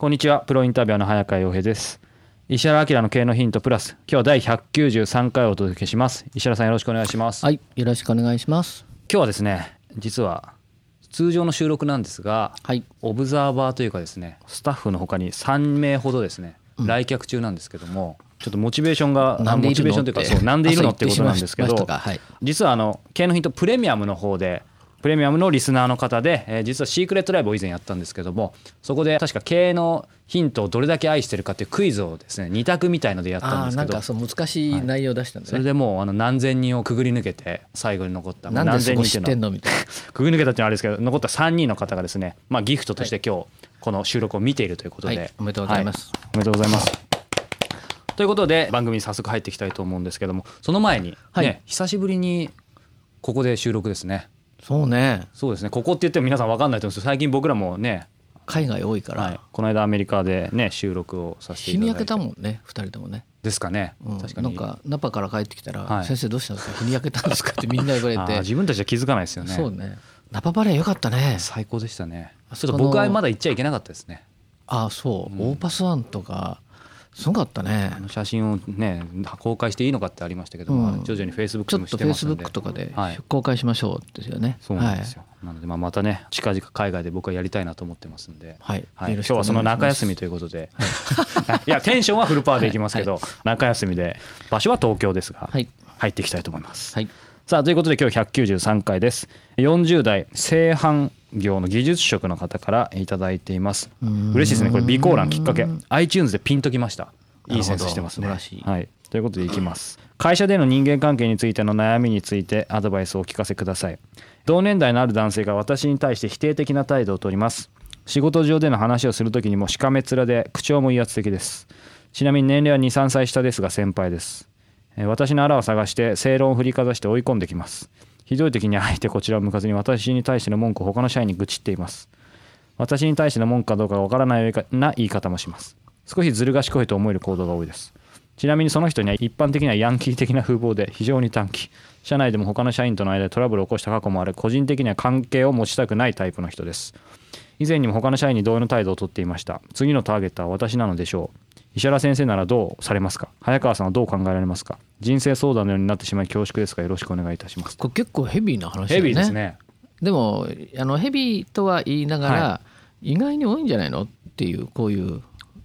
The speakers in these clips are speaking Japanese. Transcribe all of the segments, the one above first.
こんにちは。プロインタビュアーの早川洋平です。石原明の経営のヒントプラス。今日は第193回をお届けします。石原さんよろしくお願いします。はい、よろしくお願いします。今日はですね実は通常の収録なんですがはい、オブザーバーというかですねスタッフの他に3名ほどですね来客中なんですけども、ちょっとモチベーションがなんでいるの？モチベーションというかそうなんでいるのってことなんですけど実はあの経営のヒントプレミアムの方でプレミアムのリスナーの方で、えー実はシークレットライブを以前やったんですけどもそこで確か経営のヒントをどれだけ愛してるかっていうクイズをですね2択みたいのでやったんですけどなんかそう難しい内容出したんだね。それでもうあの何千人をくぐり抜けて最後に残った何千人っていうんの？くぐり抜けたっていうのはあれですけど残った3人の方がですね、まあ、ギフトとして今日この収録を見ているということで、はい。おめでとうございます。はおめでとうございます。ということで番組に早速入っていきたいと思うんですけどもその前に、ねはい。久しぶりにここで収録ですねそうね、そうですね。ここって言っても皆さん分かんないと思うんですけど最近僕らもね、海外多いから、はい、この間アメリカでね収録をさせていただいて。日に焼けたもんね、二人ともね。ですかね、うん、確かに。なんかナパから帰ってきたら、はい。先生どうしたんですか？日に焼けたんですか？ってみんな言われて。自分たちは気づかないですよね。そうね。ナパバレーよかったね。最高でしたね。ちょっと僕はまだ行っちゃいけなかったですね。ああそう、うん。オーパスワンとかすごかったね。写真をね公開していいのかってありましたけど、うん。まあ徐々にフェイスブックでもしちょっとフェイスブてますんで。ックとかではい。公開しましょうですよね、そうなんですよ、なのでまあまたね近々海外で僕はやりたいなと思ってますんで、はい、はい、今日はその中休みということで、い、やテンションはフルパワーでいきますけど、中休みで。場所は東京ですが、はい。入っていきたいと思います、はいさあということで今日193回です。40代製版業の技術職の方からいただいています。ん。嬉しいですね。これ備考欄きっかけ。iTunes でピンときました。いいセンスしてます。ねなるほど素晴らしい。はい。ということでいきます。会社での人間関係についての悩みについてアドバイスをお聞かせください。同年代のある男性が私に対して否定的な態度をとります。仕事上での話をするときにもしかめ面で口調も威圧的です。ちなみに年齢は23歳下ですが先輩です。えー私のあらを探して正論を振りかざして追い込んできます。ひどい時にあえてこちらを向かずに私に対しての文句を他の社員に愚痴っています。私に対しての文句かどうかがわからないような言い方もします。少しずる賢いと思える行動が多いです。ちなみにその人には一般的にはヤンキー的な風貌で非常に短気社内でも他の社員との間でトラブルを起こした過去もある。個人的には関係を持ちたくないタイプの人です。以前にも他の社員に同様の態度をとっていました。次のターゲットは私なのでしょう。石原先生ならどうされますか？早川さんはどう考えられますか？人生相談のようになってしまい恐縮ですがよろしくお願いいたします。これ結構ヘビーな話だよね。ヘビーですね。でもあのヘビーとは言いながら、は意外に多いんじゃないの？っていうこういう、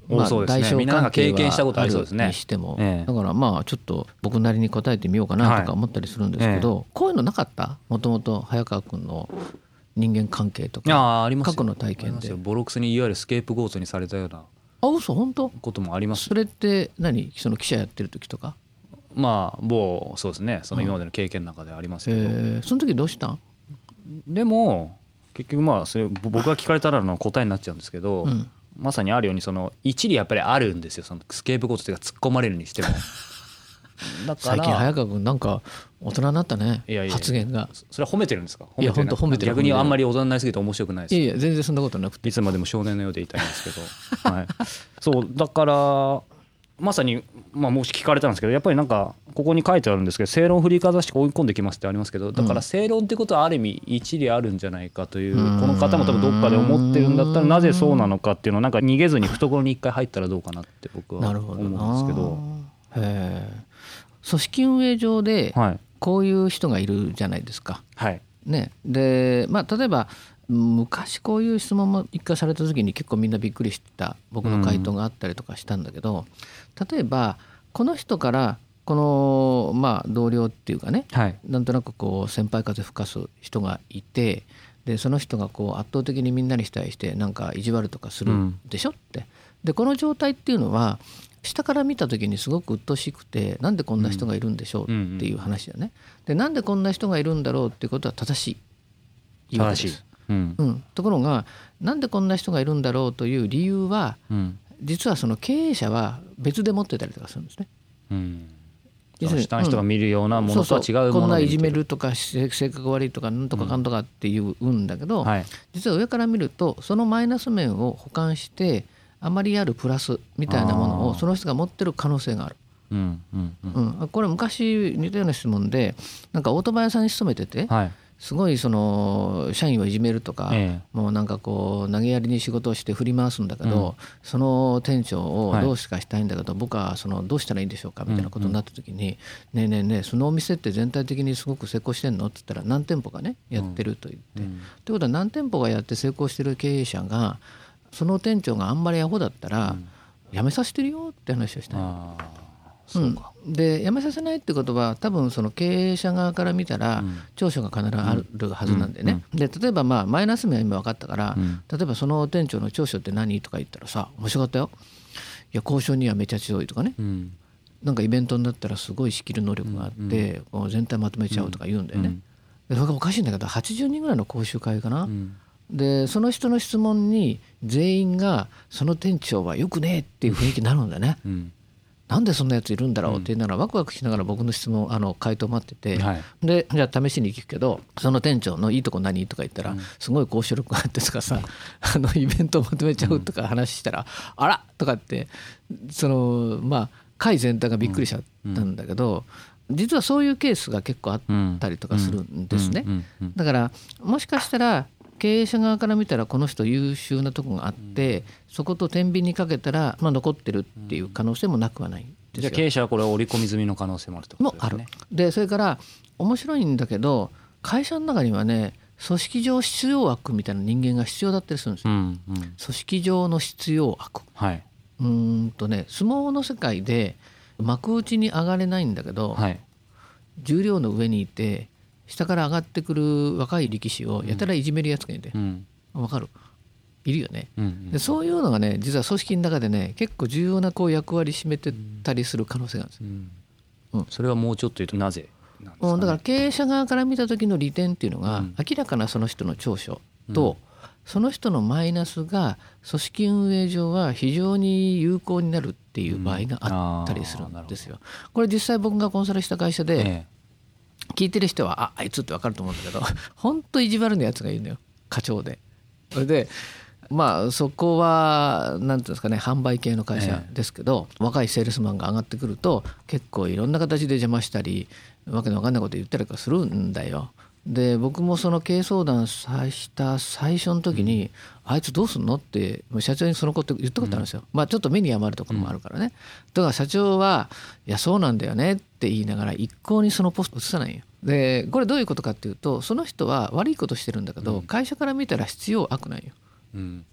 多そうですね。代償経験したことありそうですね。にしても、ええ。だからまあちょっと僕なりに答えてみようかなとか思ったりするんですけど、こういうのなかった？もともと早川君の人間関係とかーありますよ。過去の体験で。ボロクソにいわゆるスケープゴートにされたようなあ嘘本当？こともあります。それって何？その記者やってる時とか、まあ某そうですね。その今までの経験の中でありますえけど、ー。その時どうしたん、でも結局まあそれぼ僕が聞かれたらの答えになっちゃうんですけど、うん。まさにあるようにその一理やっぱりあるんですよ。そのスケープゴートというか突っ込まれるにしても だから。最近早川君なんか大人になったねいやいや発言が。それは褒めてるんですか？いや褒めてる。本当褒めてる。逆にあんまり大人になりすぎて面白くないですいやいや全然そんなことなくて。いつまでも少年のようでいたいんですけど、はい、そうだからまさに、まあ、もし聞かれたんですけどやっぱりなんかここに書いてあるんですけど正論を振りかざして追い込んできますってありますけどだから正論ってことはある意味一理あるんじゃないかといううん。この方も多分どっかで思ってるんだったらなぜそうなのかっていうのをなんか逃げずに懐に一回入ったらどうかなって僕は思うんですけど。へえ組織運営上ではい。こういう人がいるじゃないですか。はい。ね、でまあ例えば昔こういう質問も一回された時に結構みんなびっくりした僕の回答があったりとかしたんだけど、例えばこの人からこのまあ同僚っていうかね、はい。なんとなくこう先輩風吹かす人がいてでその人がこう圧倒的にみんなに対してなんか意地悪とかするでしょって。でこの状態っていうのは下から見た時にすごく鬱陶しくてなんでこんな人がいるんでしょうっていう話だね。でなんでこんな人がいるんだろうっていうことは正しい。い。うわけです。正しい。うん。うん、ところがなんでこんな人がいるんだろうという理由はうん。実はその経営者は別で持ってたりとかするんですね。うん。要するに下の人が見るようなものとは違うものこんないじめるとか性性格悪いとかなんとかかんとかっていううんだけど、はい。実は上から見るとそのマイナス面を補完してあまりあるプラスみたいなものをその人が持ってる可能性がある。うんうんうん。うん、これ昔似たような質問でなんかオートバイ屋さんに勤めててはい。すごいその社員をいじめるとか、えもうなんかこう投げやりに仕事をして振り回すんだけど、その店長をどうしかしたいんだけど、僕はそのどうしたらいいんでしょうかみたいなことになった時に「ねえねえねえそのお店って全体的にすごく成功してんの?」って言ったら何店舗かねやってると言って。うん。ということは何店舗がやって成功してる経営者がその店長があんまりアホだったら辞めさせてるよって話をしたい。うん、で辞めさせないってことは多分その経営者側から見たらうん。長所が必ずあるはずなんでね、で例えばまあマイナス面は今分かったから、うん。例えばその店長の長所って何とか言ったらさ面白かったよ。いや交渉にはめちゃ強いとかね。うん。なんかイベントになったらすごい仕切る能力があって、全体まとめちゃうとか言うんだよね、でそれがおかしいんだけど80人ぐらいの講習会かな、うんでその人の質問に全員がその店長はよくねえっていう雰囲気になるんだね。うん。なんでそんなやついるんだろうって言いながらワクワクしながら僕の質問あの回答待ってて、はい。でじゃあ試しに聞くけどその店長のいいとこ何？とか言ったら、すごい交渉力があってとかさ あのイベントをまとめちゃうとか話したら、あらとかってそのまあ会全体がびっくりしちゃったんだけど、実はそういうケースが結構あったりとかするんですね。うんうんうん。だからもしかしたら経営者側から見たらこの人優秀なとこがあって、そこと天秤にかけたら、まあ、残ってるっていう可能性もなくはないんですよ。じゃあ経営者はこれを織り込み済みの可能性もあるともある。でそれから面白いんだけど会社の中にはね組織上必要悪みたいな人間が必要だったりするんですよ。うんうん。組織上の必要悪。はい。うーんとね相撲の世界で幕内に上がれないんだけど、はい。重量の上にいて下から上がってくる若い力士をやたらいじめるやつがいて。う、ん。わかる？いるよね。うんでそういうのがね実は組織の中でね結構重要なこう役割占めてたりする可能性があるんです。よ。うん。うん。それはもうちょっと言うとなぜなんね？うんだから経営者側から見た時の利点っていうのが、うん。明らかなその人の長所と、その人のマイナスが組織運営上は非常に有効になるっていう場合があったりするんですよ。これ実際僕がコンサルした会社でえ聞いてる人はああいつって分かると思うんだけど 本当意地悪なやつがいるのよ課長で。それでまあそこは何ていうんですかね販売系の会社ですけど、若いセールスマンが上がってくると結構いろんな形で邪魔したりわけのわかんないこと言ったりとかするんだよ。で僕もその経営相談さした最初の時に、あいつどうすんの？って社長にそのこと言ったことあるんですよ。まあちょっと目に余るところもあるからね。だから社長は「いやそうなんだよね」って言いながら一向にそのポスト移さないよ。でこれどういうことかっていうとその人は悪いことしてるんだけど、会社から見たら必要悪なんよ。えうん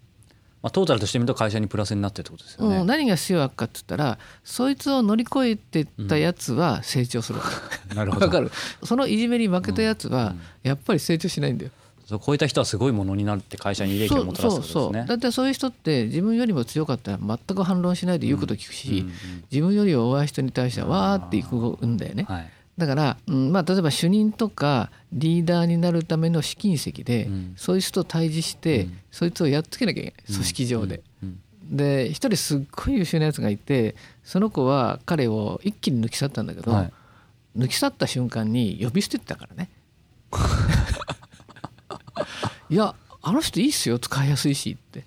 まあトータルとしてみると会社にプラスになってるってことですよね。うん、何が必要悪かって言ったらそいつを乗り越えてったやつは成長する。なるほど。わかる？そのいじめに負けたやつはやっぱり成長しないんだよ。そうこういった人はすごいものになって会社に利益をもたらすことですね。だってそういう人って自分よりも強かったら全く反論しないで言うこと聞くし、うんうん自分より弱い人に対してはわーっていくんだよね。はいだから、うんまあ、例えば主任とかリーダーになるための試金石で、うん。そいつと対峙して、うん。そいつをやっつけなきゃいけない。組織上で。うん。で一人すっごい優秀なやつがいてその子は彼を一気に抜き去ったんだけど、はい。抜き去った瞬間に呼び捨ててたからね。いやあの人いいっすよ使いやすいしって。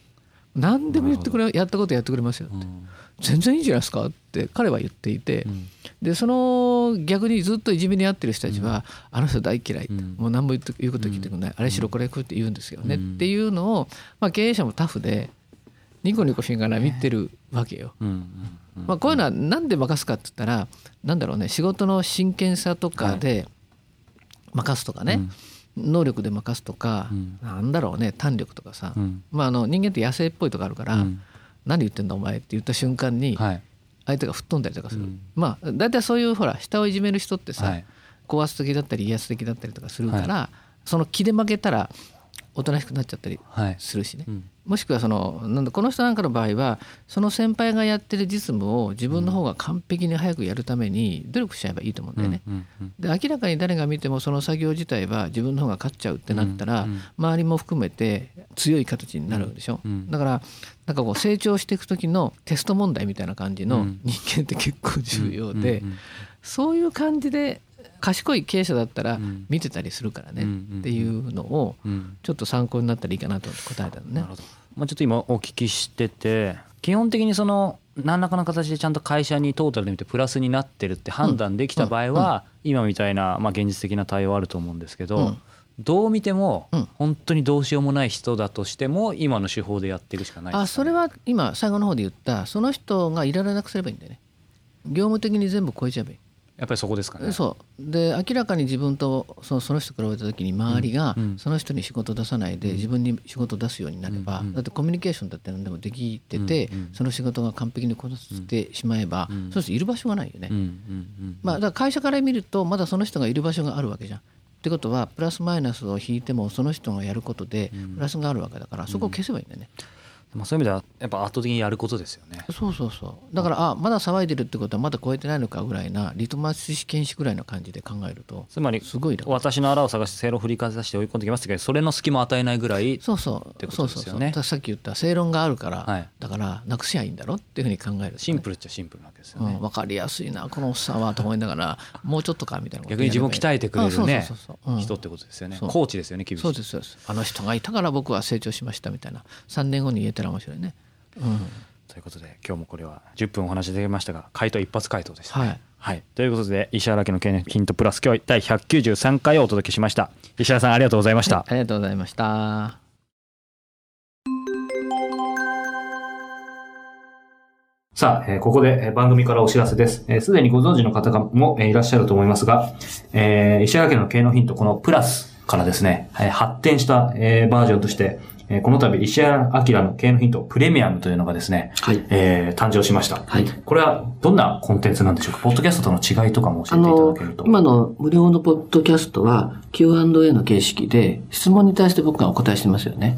何でも言ってくれやったことやってくれますよって、うん。全然いいんじゃないですかって彼は言っていて、うん。でその逆にずっといじめに遭ってる人たちは、あの人大嫌いもう何も言って言うこと聞いてくれない、あれしろこれ食うって言うんですよね、うん。っていうのを、まあ、経営者もタフでニコニコしながら見てるわけよ。まあ、こういうのは何で任すかって言ったらなんだろうね仕事の真剣さとかで任すとかね、能力で任すとか、うん。なんだろうね胆力とかさ、うん。まあ、あの人間って野生っぽいとこあるから、うん。何言ってんだお前って言った瞬間にはい相手が吹っ飛んだりとかする、うん。まあ大体そういうほら下をいじめる人ってさ、はい。高圧的だったり威圧的だったりとかするから、その気で負けたらおとなしくなっちゃったりはい。するしね、うん。もしくはそのなんだこの人なんかの場合はその先輩がやってる実務を自分の方が完璧に早くやるために努力しちゃえばいいと思うんだよね。うんうんで明らかに誰が見てもその作業自体は自分の方が勝っちゃうってなったら、うんうん。周りも含めて強い形になるでしょ、うんうん。だからなんかこう成長していく時のテスト問題みたいな感じのうん。人間って結構重要で、うんうん。そういう感じで賢い経営者だったらうん。見てたりするからね、っていうのをうん。ちょっと参考になったらいいかなと答えたのね。まあ、ちょっと今お聞きしてて基本的にその何らかの形でちゃんと会社にトータルで見てプラスになってるって判断できた場合は、今みたいな、まあ、現実的な対応あると思うんですけど、うん。どう見てもうん。本当にどうしようもない人だとしても今の手法でやっていくしかないね。あそれは今最後の方で言ったその人がいられなくすればいいんだよね。業務的に全部超えちゃえばいい。やっぱりそこですかね。そう。で明らかに自分とそのその人と比べた時に周りがうんうん。その人に仕事出さないで自分に仕事出すようになれば、うんうん。だってコミュニケーションだって何でもできてて、うんうん。その仕事が完璧にこなしてしまえば、うん。そうするといる場所がないよね。うんうんうん。まあ、だから会社から見るとまだその人がいる場所があるわけじゃん。ってことはプラスマイナスを引いてもその人がやることでうん。プラスがあるわけだからそこを消せばいいんだよね。まあ、そういう意味ではやっぱ圧倒的にやることですよね。そうそうそう。だからあまだ騒いでるってことはまだ超えてないのかぐらいなリトマス試験紙ぐらいの感じで考えるとつまりすごい楽私の穴を探して正論を振りかざして追い込んできましたけどそれの隙も与えないぐらいそうそうてことそうですよね。そうそう。だからさっき言った正論があるから、はい。だからなくしゃいいんだろっていうふうに考えるとね、シンプルっちゃシンプルなわけですよね、うん、分かりやすいなこのおっさんはと思いながら もうちょっとかみたいな逆に自分を鍛えてくれるね人ってことですよね。そう。コーチですよね厳しい。そうですそうです。あの人がいたから僕は成長しましたみたいな。3年後に言えたら面白いね、うん、ということで今日もこれは10分お話しできましたが回答一発回答でしたね。はい。はい、ということで石原家の経営ヒントプラス今日は第193回をお届けしました。石原さんありがとうございました、ありがとうございました。さあ、えーここでえー番組からお知らせです。えーすでにご存知の方も、えーいらっしゃると思いますが、えー石原家の経営のヒント、このプラスからですね、えー発展した、えーバージョンとして、えーこの度石原明の経営のヒントプレミアムというのがですね、はい。えー誕生しました。はいこれはどんなコンテンツなんでしょうか？ポッドキャストとの違いとかも教あえていただのけると。、今の無料のポッドキャストは Q&A の形式で質問に対して僕がお答えしてますよね。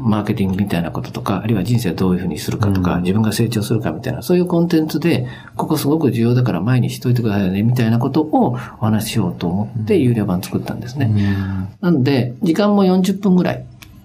マーケティングみたいなこととか、あるいは人生をどういうふうにするかとか、自分が成長するかみたいな、そういうコンテンツで、ここすごく重要だから前にしといてくださいよね、みたいなことをお話ししようと思って、有料版作ったんですね。なので、時間も40分ぐらい、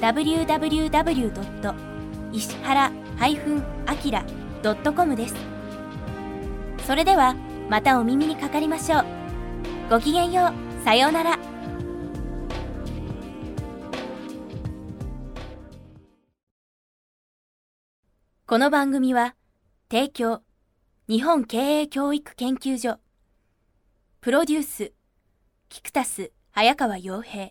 www. 石原 -akira.com です。それではまたお耳にかかりましょう。ごきげんよう。さようなら。この番組は提供日本経営教育研究所プロデュースキクタス早川洋平